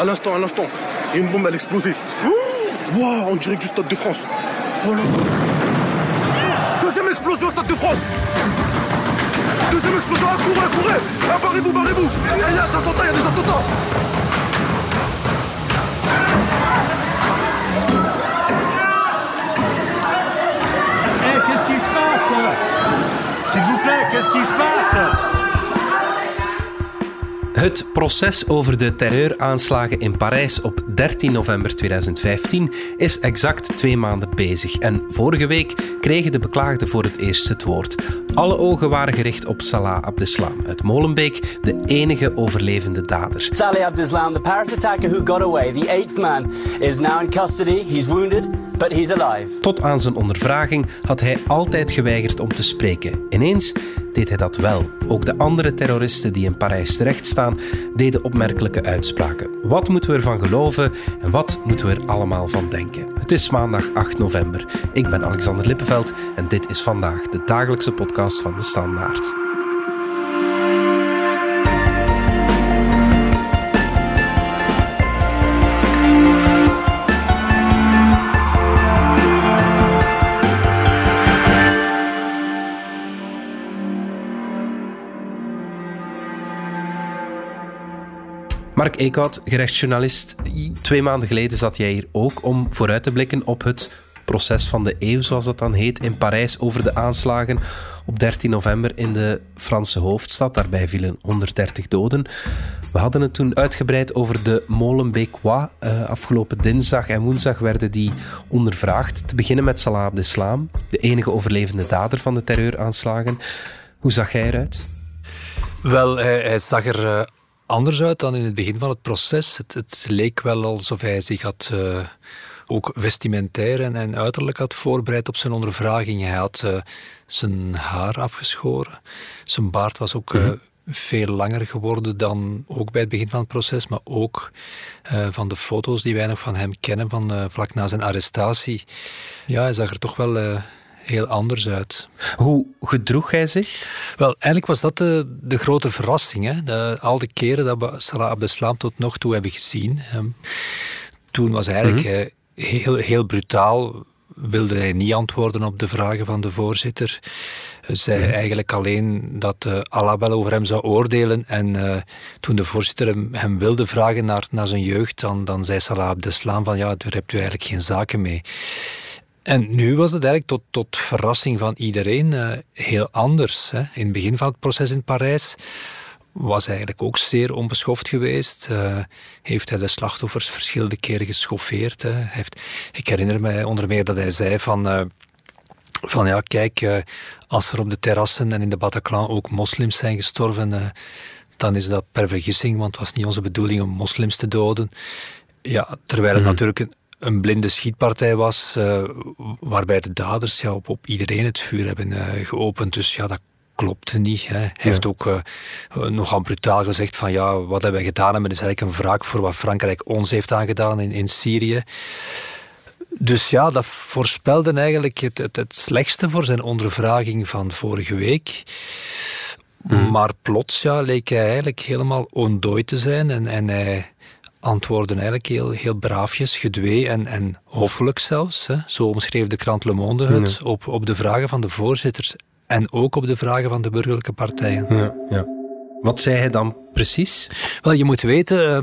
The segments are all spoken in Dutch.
À l'instant, à l'instant. Et une bombe, elle a explosé. Wow, on dirait du Stade de France. Deuxième explosion au Stade de France. Deuxième explosion, ah, courez, courez ah, Barrez-vous, barrez-vous Il y a des attentats, il y a des attentats Hey, qu'est-ce qui se passe? S'il vous plaît, qu'est-ce qui se passe? Het proces over de terreuraanslagen in Parijs op 13 november 2015 is exact twee maanden bezig. En vorige week kregen de beklaagden voor het eerst het woord. Alle ogen waren gericht op Salah Abdeslam uit Molenbeek, de enige overlevende dader. Salih Abdeslam, the Paris attacker who got away, the eighth man, is now in custody. He's wounded, but he's alive. Tot aan zijn ondervraging had hij altijd geweigerd om te spreken. Ineens deed hij dat wel. Ook de andere terroristen die in Parijs terechtstaan, deden opmerkelijke uitspraken. Wat moeten we ervan geloven en wat moeten we er allemaal van denken? Het is maandag 8 november. Ik ben Alexander Lippenveld en dit is vandaag de dagelijkse podcast van de Standaard. Mark Eekhout, gerechtsjournalist. Twee maanden geleden zat jij hier ook om vooruit te blikken op het proces van de eeuw, zoals dat dan heet, in Parijs over de aanslagen op 13 november in de Franse hoofdstad. Daarbij vielen 130 doden. We hadden het toen uitgebreid over de Molenbeekois. Uh, afgelopen dinsdag en woensdag werden die ondervraagd. Te beginnen met Salah Abdeslam, de enige overlevende dader van de terreuraanslagen. Hoe zag jij eruit? Wel, hij, hij zag er uh, anders uit dan in het begin van het proces. Het, het leek wel alsof hij zich had uh, ook vestimentair en, en, uiterlijk had voorbereid op zijn ondervraging. Hij had uh, zijn haar afgeschoren. Zijn baard was ook mm -hmm. veel langer geworden dan ook bij het begin van het proces, maar ook van de foto's die wij nog van hem kennen van vlak na zijn arrestatie. Ja, hij zag er toch wel heel anders uit. Hoe gedroeg hij zich? Wel, eigenlijk was dat de, de grote verrassing. Hè? De, al de keren dat we Salah Abdeslam tot nog toe hebben gezien. Um, toen was hij eigenlijk mm -hmm. heel, heel brutaal. Wilde hij niet antwoorden op de vragen van de voorzitter. Zei mm -hmm. eigenlijk alleen dat uh, Allah wel over hem zou oordelen. En uh, toen de voorzitter hem, hem, wilde vragen naar, naar zijn jeugd, dan, dan zei Salah Abdeslam van ja, daar hebt u eigenlijk geen zaken mee. En nu was het eigenlijk tot, tot verrassing van iedereen uh, heel anders. Hè. In het begin van het proces in Parijs was hij eigenlijk ook zeer onbeschoft geweest. Uh, heeft hij de slachtoffers verschillende keren geschoffeerd. Hè. Heeft, ik herinner me onder meer dat hij zei van... Uh, van ja, kijk, als er op de terrassen en in de Bataclan ook moslims zijn gestorven, dan is dat per vergissing, want het was niet onze bedoeling om moslims te doden. Ja, terwijl het mm. natuurlijk een, een blinde schietpartij was, uh, waarbij de daders ja, op, op iedereen het vuur hebben uh, geopend. Dus ja, dat klopte niet. Hè. Hij ja. heeft ook uh, nogal brutaal gezegd van ja, wat hebben wij gedaan hebben is eigenlijk een wraak voor wat Frankrijk ons heeft aangedaan in, in Syrië. Dus ja, dat voorspelde eigenlijk het, het, het slechtste voor zijn ondervraging van vorige week. Mm. Maar plots ja, leek hij eigenlijk helemaal ontdooid te zijn en, en hij antwoorden eigenlijk heel, heel braafjes, gedwee en, en hoffelijk zelfs. Hè. Zo omschreef de krant Le Monde het ja. op, op de vragen van de voorzitters en ook op de vragen van de burgerlijke partijen. Ja, ja. Wat zei hij dan precies? Wel, je moet weten, uh,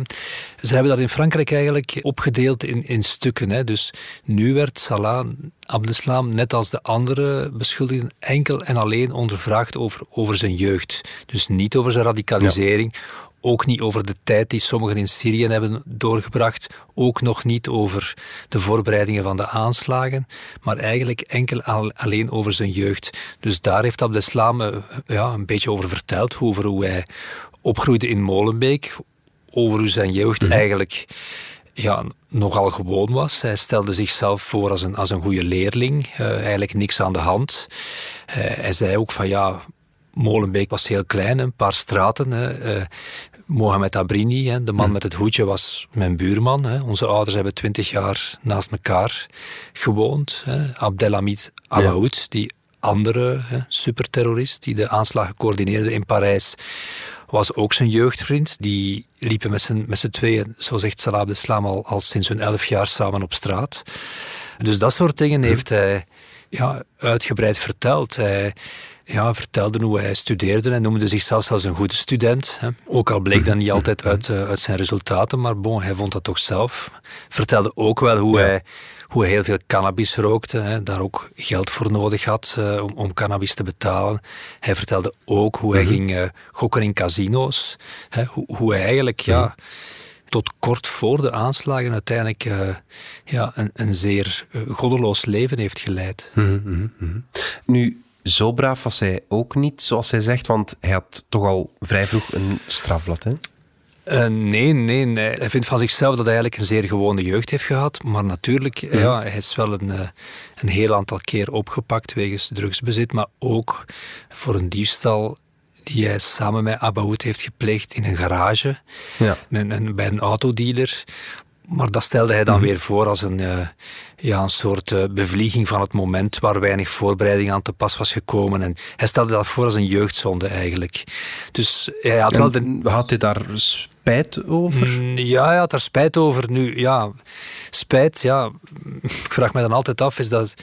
ze hebben dat in Frankrijk eigenlijk opgedeeld in, in stukken. Hè. Dus nu werd Salah Abdeslam, net als de andere beschuldigden, enkel en alleen ondervraagd over, over zijn jeugd. Dus niet over zijn radicalisering, ja ook niet over de tijd die sommigen in Syrië hebben doorgebracht. Ook nog niet over de voorbereidingen van de aanslagen. Maar eigenlijk enkel al, alleen over zijn jeugd. Dus daar heeft Abdeslam uh, ja, een beetje over verteld. Over hoe hij opgroeide in Molenbeek. Over hoe zijn jeugd mm. eigenlijk ja, nogal gewoon was. Hij stelde zichzelf voor als een, als een goede leerling. Uh, eigenlijk niks aan de hand. Uh, hij zei ook van ja Molenbeek was heel klein, een paar straten. Hè. Uh, Mohamed Abrini, hè, de man hmm. met het hoedje, was mijn buurman. Hè. Onze ouders hebben twintig jaar naast elkaar gewoond. Hè. Abdelhamid Alaoud, ja. die andere hè, superterrorist die de aanslagen coördineerde in Parijs, was ook zijn jeugdvriend. Die liepen met z'n, met z'n tweeën, zo zegt Salah Abdeslam, al, al sinds hun elf jaar samen op straat. Dus dat soort dingen heeft hij ja, uitgebreid verteld. Hij ja, vertelde hoe hij studeerde en noemde zichzelf als een goede student. Hè. Ook al bleek dat niet altijd uit, eh, uit zijn resultaten, maar bon, hij vond dat toch zelf. Vertelde ook wel hoe, hij, hoe hij heel veel cannabis rookte, hè, daar ook geld voor nodig had uh, om, om cannabis te betalen. Hij vertelde ook hoe hij ging uh, gokken in casino's. Hè, hoe, hoe hij eigenlijk... ja tot kort voor de aanslagen uiteindelijk uh, ja, een, een zeer uh, goddeloos leven heeft geleid. Mm -hmm. Nu, zo braaf was hij ook niet, zoals hij zegt, want hij had toch al vrij vroeg een strafblad, hè? Uh, nee, nee, nee, Hij vindt van zichzelf dat hij eigenlijk een zeer gewone jeugd heeft gehad. Maar natuurlijk, ja. ja hij is wel een, een heel aantal keer opgepakt wegens drugsbezit. Maar ook voor een diefstal die hij samen met Abaoud heeft gepleegd in een garage ja. met een, bij een autodealer. Maar dat stelde hij dan mm -hmm. weer voor als een, uh, ja, een soort uh, bevlieging van het moment waar weinig voorbereiding aan te pas was gekomen. En hij stelde dat voor als een jeugdzonde eigenlijk. Dus hij had en wel de... Had hij daar spijt over? Mm, ja, hij had daar spijt over. Nu, ja, spijt, ja, ik vraag me dan altijd af, is dat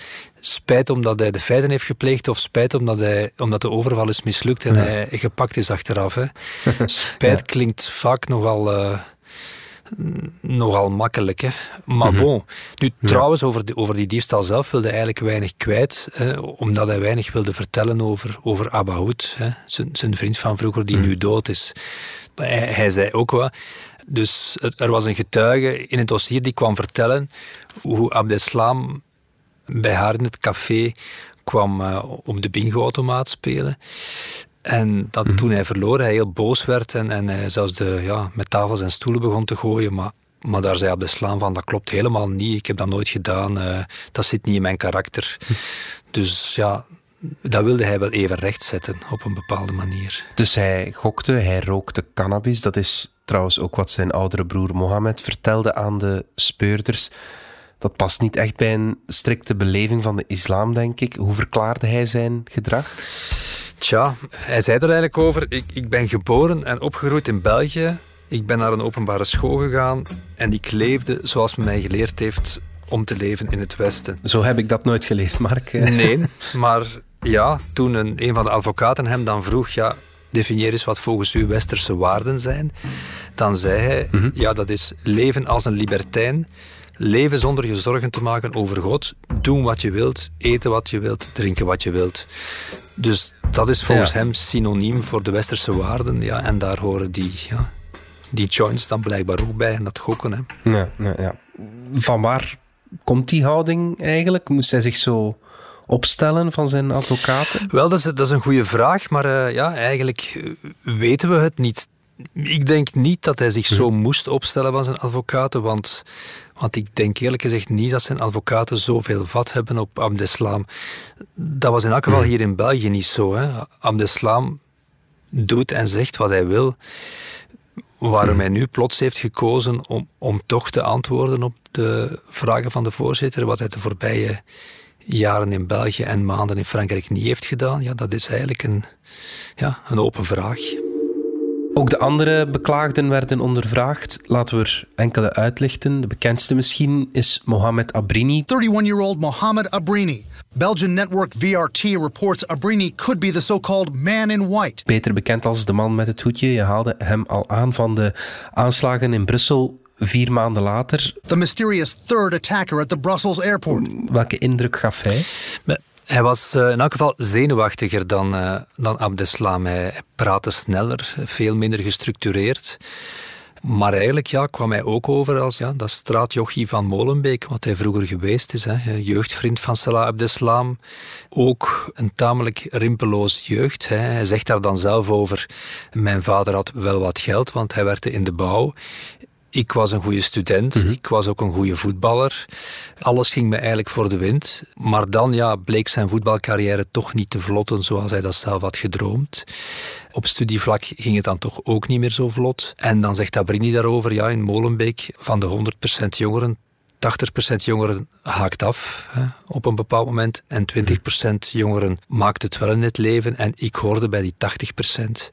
spijt omdat hij de feiten heeft gepleegd of spijt omdat, hij, omdat de overval is mislukt en ja. hij gepakt is achteraf. Hè. Spijt ja. klinkt vaak nogal... Uh, nogal makkelijk. Hè. Maar mm -hmm. bon, nu ja. trouwens, over, de, over die diefstal zelf wilde hij eigenlijk weinig kwijt, hè, omdat hij weinig wilde vertellen over, over Abahoud, zijn, vriend van vroeger die mm -hmm. nu dood is. Hij, hij zei ook wel, dus er was een getuige in het dossier die kwam vertellen hoe Abdeslam bij haar in het café kwam uh, op de bingo-automaat spelen. En dat mm. toen hij verloor, hij heel boos werd en, en hij zelfs de, ja, met tafels en stoelen begon te gooien. Maar, maar daar zei Abdeslam van, dat klopt helemaal niet. Ik heb dat nooit gedaan. Uh, dat zit niet in mijn karakter. Hm. Dus ja, dat wilde hij wel even rechtzetten op een bepaalde manier. Dus hij gokte, hij rookte cannabis. Dat is trouwens ook wat zijn oudere broer Mohammed vertelde aan de speurders. Dat past niet echt bij een strikte beleving van de islam, denk ik. Hoe verklaarde hij zijn gedrag? Tja, hij zei er eigenlijk over. Ik, ik ben geboren en opgegroeid in België. Ik ben naar een openbare school gegaan en ik leefde zoals men mij geleerd heeft om te leven in het Westen. Zo heb ik dat nooit geleerd, Mark. Nee, maar ja, toen een, een van de advocaten hem dan vroeg, ja, definieer eens wat volgens u westerse waarden zijn, dan zei hij, mm -hmm. ja, dat is leven als een libertijn, leven zonder je zorgen te maken over God, doen wat je wilt, eten wat je wilt, drinken wat je wilt. Dus dat is volgens ja. hem synoniem voor de westerse waarden, ja, en daar horen die, ja, die joints dan blijkbaar ook bij en dat gokken. Hè. Ja, ja, ja. Van waar komt die houding eigenlijk? Moest hij zich zo opstellen van zijn advocaten? Wel, dat is, dat is een goede vraag, maar uh, ja, eigenlijk weten we het niet. Ik denk niet dat hij zich zo moest opstellen van zijn advocaten, want, want ik denk eerlijk gezegd niet dat zijn advocaten zoveel vat hebben op Abdeslam. Dat was in elk geval hier in België niet zo. Hè. Abdeslam doet en zegt wat hij wil. Waarom hij nu plots heeft gekozen om, om toch te antwoorden op de vragen van de voorzitter, wat hij de voorbije jaren in België en maanden in Frankrijk niet heeft gedaan, ja, dat is eigenlijk een, ja, een open vraag. Ook de andere beklaagden werden ondervraagd. Laten we er enkele uitlichten. De bekendste misschien is Mohamed Abrini. 31-year-old Mohamed Abrini. Belgian network VRT reports Abrini could be the so-called man in white. Beter bekend als de man met het hoedje. Je haalde hem al aan van de aanslagen in Brussel vier maanden later. The mysterious third attacker at the Brussels airport. Welke indruk gaf hij? Hij was uh, in elk geval zenuwachtiger dan, uh, dan Abdeslam. Hij praatte sneller, veel minder gestructureerd. Maar eigenlijk ja, kwam hij ook over als ja, dat straatjochie van Molenbeek, wat hij vroeger geweest is. Hè. Jeugdvriend van Salah Abdeslam. Ook een tamelijk rimpeloos jeugd. Hè. Hij zegt daar dan zelf over, mijn vader had wel wat geld, want hij werkte in de bouw. Ik was een goede student, mm -hmm. ik was ook een goede voetballer. Alles ging me eigenlijk voor de wind. Maar dan ja, bleek zijn voetbalcarrière toch niet te vlotten zoals hij dat zelf had gedroomd. Op studievlak ging het dan toch ook niet meer zo vlot. En dan zegt Abrini daarover, ja, in Molenbeek, van de 100% jongeren, 80% jongeren haakt af hè, op een bepaald moment en 20% jongeren maakt het wel in het leven en ik hoorde bij die 80%.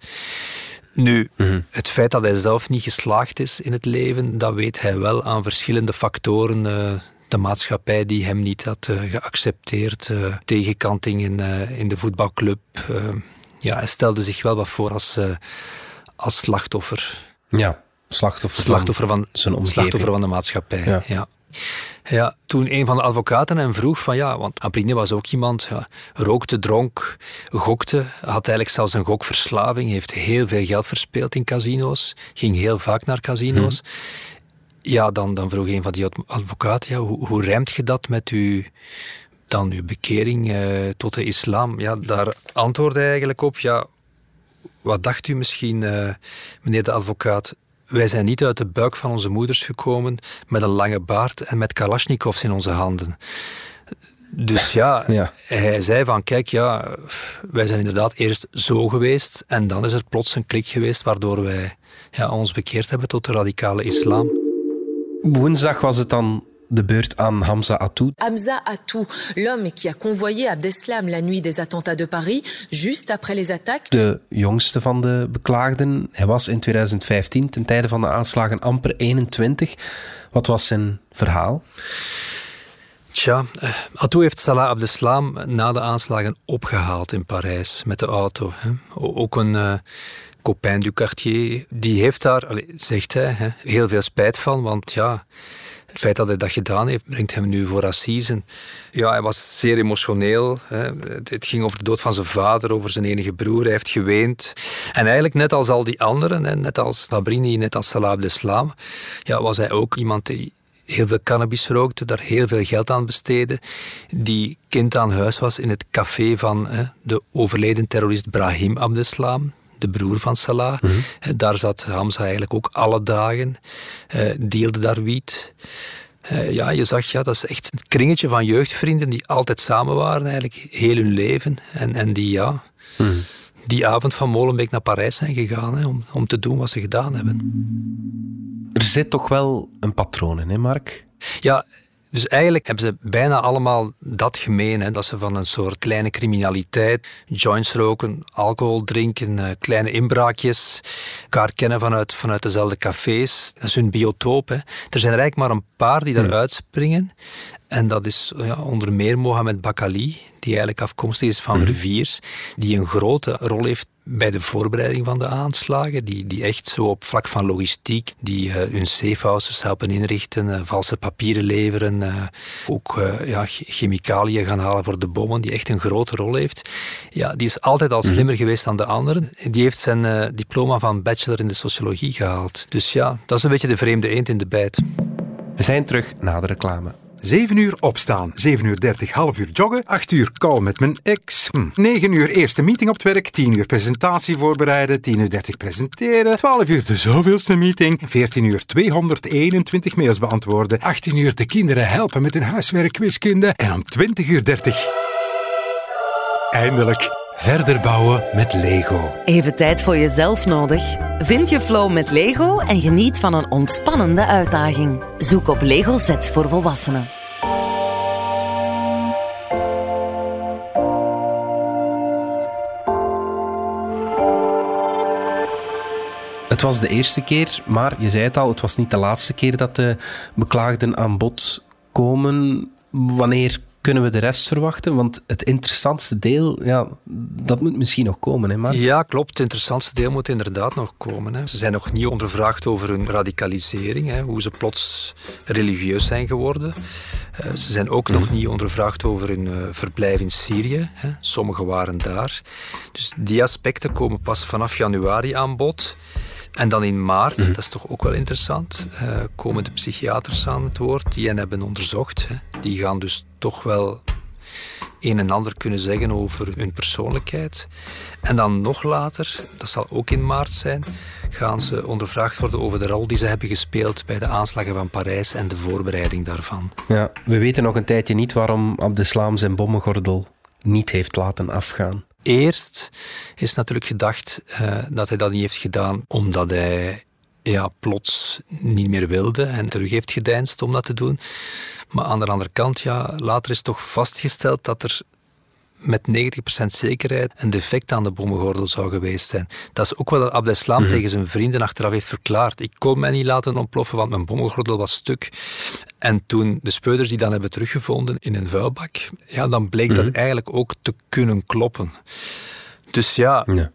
Nu, het feit dat hij zelf niet geslaagd is in het leven, dat weet hij wel aan verschillende factoren. eh, de maatschappij die hem niet had eh, geaccepteerd, eh, tegenkanting in, in de voetbalclub. ja, hij stelde zich wel wat voor als, als slachtoffer. Ja, slachtoffer, Slachtoffer van, zijn omgeving. slachtoffer van de maatschappij. Ja. Ja. Ja. toen een van de advocaten hem vroeg van ja, want Abrine was ook iemand, ja, rookte, dronk, gokte, had eigenlijk zelfs een gokverslaving, heeft heel veel geld verspeeld in casino's, ging heel vaak naar casino's. Hm. Ja, dan, dan vroeg een van die advocaten, ja, hoe, hoe rijmt je dat met uw, dan uw bekering eh, tot de islam? Ja, daar antwoordde hij eigenlijk op, ja, wat dacht u misschien, eh, meneer de advocaat? Wij zijn niet uit de buik van onze moeders gekomen met een lange baard en met kalasjnikovs in onze handen. Dus ja, Ja. hij zei van kijk, ja, wij zijn inderdaad eerst zo geweest en dan is er plots een klik geweest waardoor wij ja, ons bekeerd hebben tot de radicale islam. Woensdag was het dan de beurt aan Hamza Atou. Hamza Atou, l'homme qui a convoyé Abdeslam la nuit des attentats de Paris, juste après les attaques. de jongste van de beklaagden. Hij was in 2015, ten tijde van de aanslagen, amper 21. Wat was zijn verhaal? Tja, eh, Atou heeft Salah Abdeslam na de aanslagen opgehaald in Parijs met de auto. Ook een eh copain du quartier, die heeft daar, zegt hij, hè, heel veel spijt van, want ja, het feit dat hij dat gedaan heeft, brengt hem nu voor assisen. Ja, hij was zeer emotioneel. Hè. Het ging over de dood van zijn vader, over zijn enige broer. Hij heeft geweend. En eigenlijk, net als al die anderen, hè, net als Nabrini, net als Salah Abdeslam, ja, was hij ook iemand die heel veel cannabis rookte, daar heel veel geld aan besteedde, die kind aan huis was in het café van hè, de overleden terrorist Brahim Abdeslam, de broer van Salah. Eh, Daar zat Hamza eigenlijk ook alle dagen, eh, deelde daar wiet. Eh, ja, je zag, ja, dat is echt een kringetje van jeugdvrienden die altijd samen waren, eigenlijk heel hun leven. En, en die, ja, die avond van Molenbeek naar Parijs zijn gegaan hè, om, om te doen wat ze gedaan hebben. Er zit toch wel een patroon in, hè Mark? Ja, dus eigenlijk hebben ze bijna allemaal dat gemeen. Hè, dat ze van een soort kleine criminaliteit, joints roken, alcohol drinken, eh, kleine inbraakjes, elkaar kennen vanuit, vanuit dezelfde cafés. Dat is hun biotoop. Hè. Er zijn er eigenlijk maar een paar die daaruit springen. En dat is ja, onder meer Mohamed Bakali, die eigenlijk afkomstig is van Riviers, die een grote rol heeft bij de voorbereiding van de aanslagen, die, die echt zo op vlak van logistiek, die eh, hun safehouses helpen inrichten, eh, valse papieren leveren, eh, ook ja, ch- chemicaliën gaan halen voor de bommen, die echt een grote rol heeft. Ja, die is altijd al slimmer geweest dan de anderen. Die heeft zijn diploma van bachelor in de sociologie gehaald. Dus ja, dat is een beetje de vreemde eend in de bijt. We zijn terug na de reclame. 7 uur opstaan, 7 uur 30 half uur joggen, 8 uur call met mijn ex, hm. 9 uur eerste meeting op het werk, 10 uur presentatie voorbereiden, 10 uur 30 presenteren, 12 uur de zoveelste meeting, 14 uur 221 mails beantwoorden, 18 uur de kinderen helpen met hun huiswerk wiskunde en om 20 uur 30 eindelijk verder bouwen met Lego. Even tijd voor jezelf nodig? Vind je flow met Lego en geniet van een ontspannende uitdaging. Zoek op Lego Sets voor volwassenen. Het was de eerste keer, maar je zei het al, het was niet de laatste keer dat de beklaagden aan bod komen. Wanneer kunnen we de rest verwachten? Want het interessantste deel, ja, dat moet misschien nog komen, hè, Mark? Ja, klopt. Het interessantste deel moet inderdaad nog komen. Hè. Ze zijn nog niet ondervraagd over hun radicalisering, hè, hoe ze plots religieus zijn geworden. Eh, ze zijn ook nog niet ondervraagd over hun eh, verblijf in Syrië. Hè. Sommigen waren daar. Dus die aspecten komen pas vanaf januari aan bod. En dan in maart, dat is toch ook wel interessant, eh, komen de psychiaters aan het woord die hen hebben onderzocht. Die gaan dus toch wel een en ander kunnen zeggen over hun persoonlijkheid. En dan nog later, dat zal ook in maart zijn, gaan ze ondervraagd worden over de rol die ze hebben gespeeld bij de aanslagen van Parijs en de voorbereiding daarvan. Ja, we weten nog een tijdje niet waarom Abdeslam zijn bommengordel niet heeft laten afgaan. Eerst is natuurlijk gedacht eh, dat hij dat niet heeft gedaan omdat hij ja, plots niet meer wilde en terug heeft gedeinst om dat te doen. Maar aan de andere kant, ja, later is toch vastgesteld dat er met 90% zekerheid een defect aan de bommengordel zou geweest zijn. Dat is ook wat Abdeslam mm tegen zijn vrienden achteraf heeft verklaard. Ik kon mij niet laten ontploffen, want mijn bommengordel was stuk. En toen de speuders die dan hebben teruggevonden in een vuilbak, ja, dan bleek dat mhm. eigenlijk ook te kunnen kloppen. Dus ja, ja.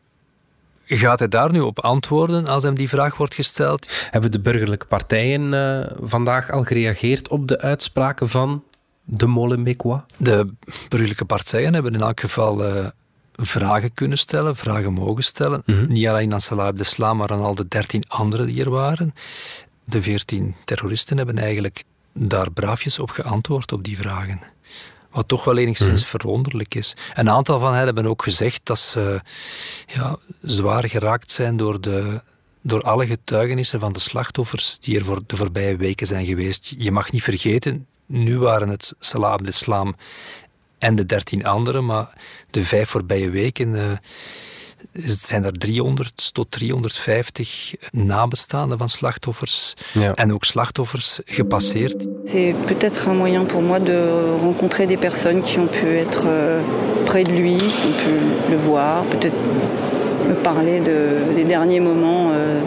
Gaat hij daar nu op antwoorden als hem die vraag wordt gesteld? Hebben de burgerlijke partijen uh, vandaag al gereageerd op de uitspraken van de Molenbeekwa? De burgerlijke partijen hebben in elk geval uh, vragen kunnen stellen, vragen mogen stellen. Mm -hmm. Niet alleen aan Salah Abdeslam, maar aan al de dertien anderen die er waren. De veertien terroristen hebben eigenlijk daar braafjes op geantwoord op die vragen. Wat toch wel enigszins mm. verwonderlijk is. Een aantal van hen hebben ook gezegd dat ze ja, zwaar geraakt zijn door, de, door alle getuigenissen van de slachtoffers die er voor de voorbije weken zijn geweest. Je mag niet vergeten, nu waren het Salah al-Islam en de dertien anderen, maar de vijf voorbije weken uh, zijn er 300 tot 350 nabestaanden van slachtoffers ja. en ook slachtoffers gepasseerd? C'est peut-être un moyen pour moi de rencontrer des personnes qui ont pu être euh, près de lui, qui ont pu le voir, peut-être me parler de, des derniers moments euh,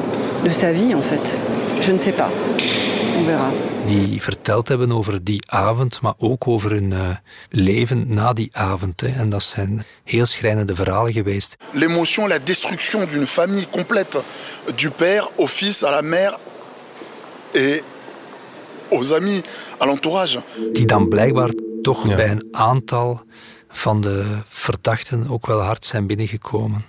de sa vie en fait. Je ne sais pas. On verra die verteld hebben over die avond, maar ook over hun uh, leven na die avond. Hè. En dat zijn heel schrijnende verhalen geweest. L'émotion, la destruction d'une famille complète, du père au fils, à la mère et aux amis, à l'entourage. Die dan blijkbaar toch ja. bij een aantal van de verdachten ook wel hard zijn binnengekomen.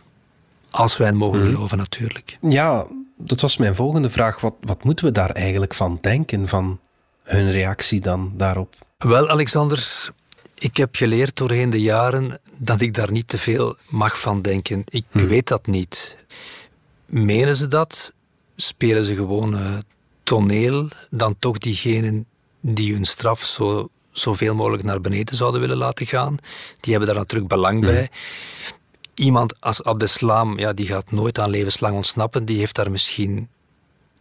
Als wij het mogen mm. geloven, natuurlijk. Ja, dat was mijn volgende vraag. Wat, wat moeten we daar eigenlijk van denken, van hun reactie dan daarop? Wel, Alexander, ik heb geleerd doorheen de jaren dat ik daar niet te veel mag van denken. Ik hm. weet dat niet. Menen ze dat? Spelen ze gewoon uh, toneel? Dan toch diegenen die hun straf zo, zoveel mogelijk naar beneden zouden willen laten gaan? Die hebben daar natuurlijk belang hm. Iemand als Abdeslam, ja, die gaat nooit aan levenslang ontsnappen. Die heeft daar misschien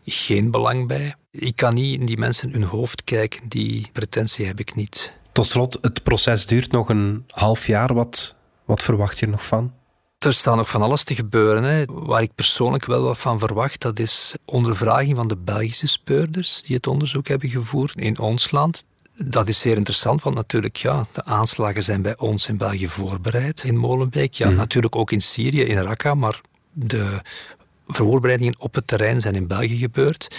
geen belang bij. Ik kan niet in die mensen hun hoofd kijken. Die pretentie heb ik niet. Tot slot, het proces duurt nog een half jaar. Wat, wat verwacht je nog van? Er staat nog van alles te gebeuren. Hè. Waar ik persoonlijk wel wat van verwacht, dat is ondervraging van de Belgische speurders die het onderzoek hebben gevoerd in ons land. Dat is zeer interessant, want natuurlijk, ja, de aanslagen zijn bij ons in België voorbereid in Molenbeek. Ja, mhm. natuurlijk ook in Syrië, in Raqqa, maar de voorbereidingen op het terrein zijn in België gebeurd.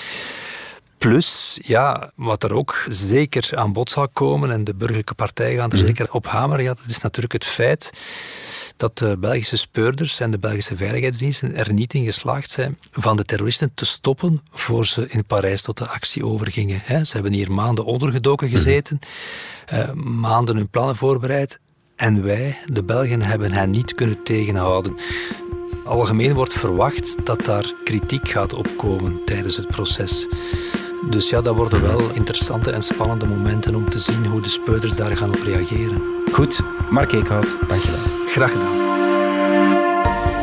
Plus, ja, wat er ook zeker aan bod zal komen, en de burgerlijke partijen gaan er mhm. zeker op hameren, ja, dat is natuurlijk het feit dat de Belgische speurders en de Belgische veiligheidsdiensten er niet in geslaagd zijn van de terroristen te stoppen voor ze in Parijs tot de actie overgingen. Ze hebben hier maanden ondergedoken mhm. gezeten, eh, maanden hun plannen voorbereid en wij, de Belgen, hebben hen niet kunnen tegenhouden. Algemeen wordt verwacht dat daar kritiek gaat opkomen tijdens het proces. Dus ja, dat worden wel interessante en spannende momenten om te zien hoe de speuders daar gaan op reageren. Goed, Mark Eekhout, dankjewel. Graag gedaan.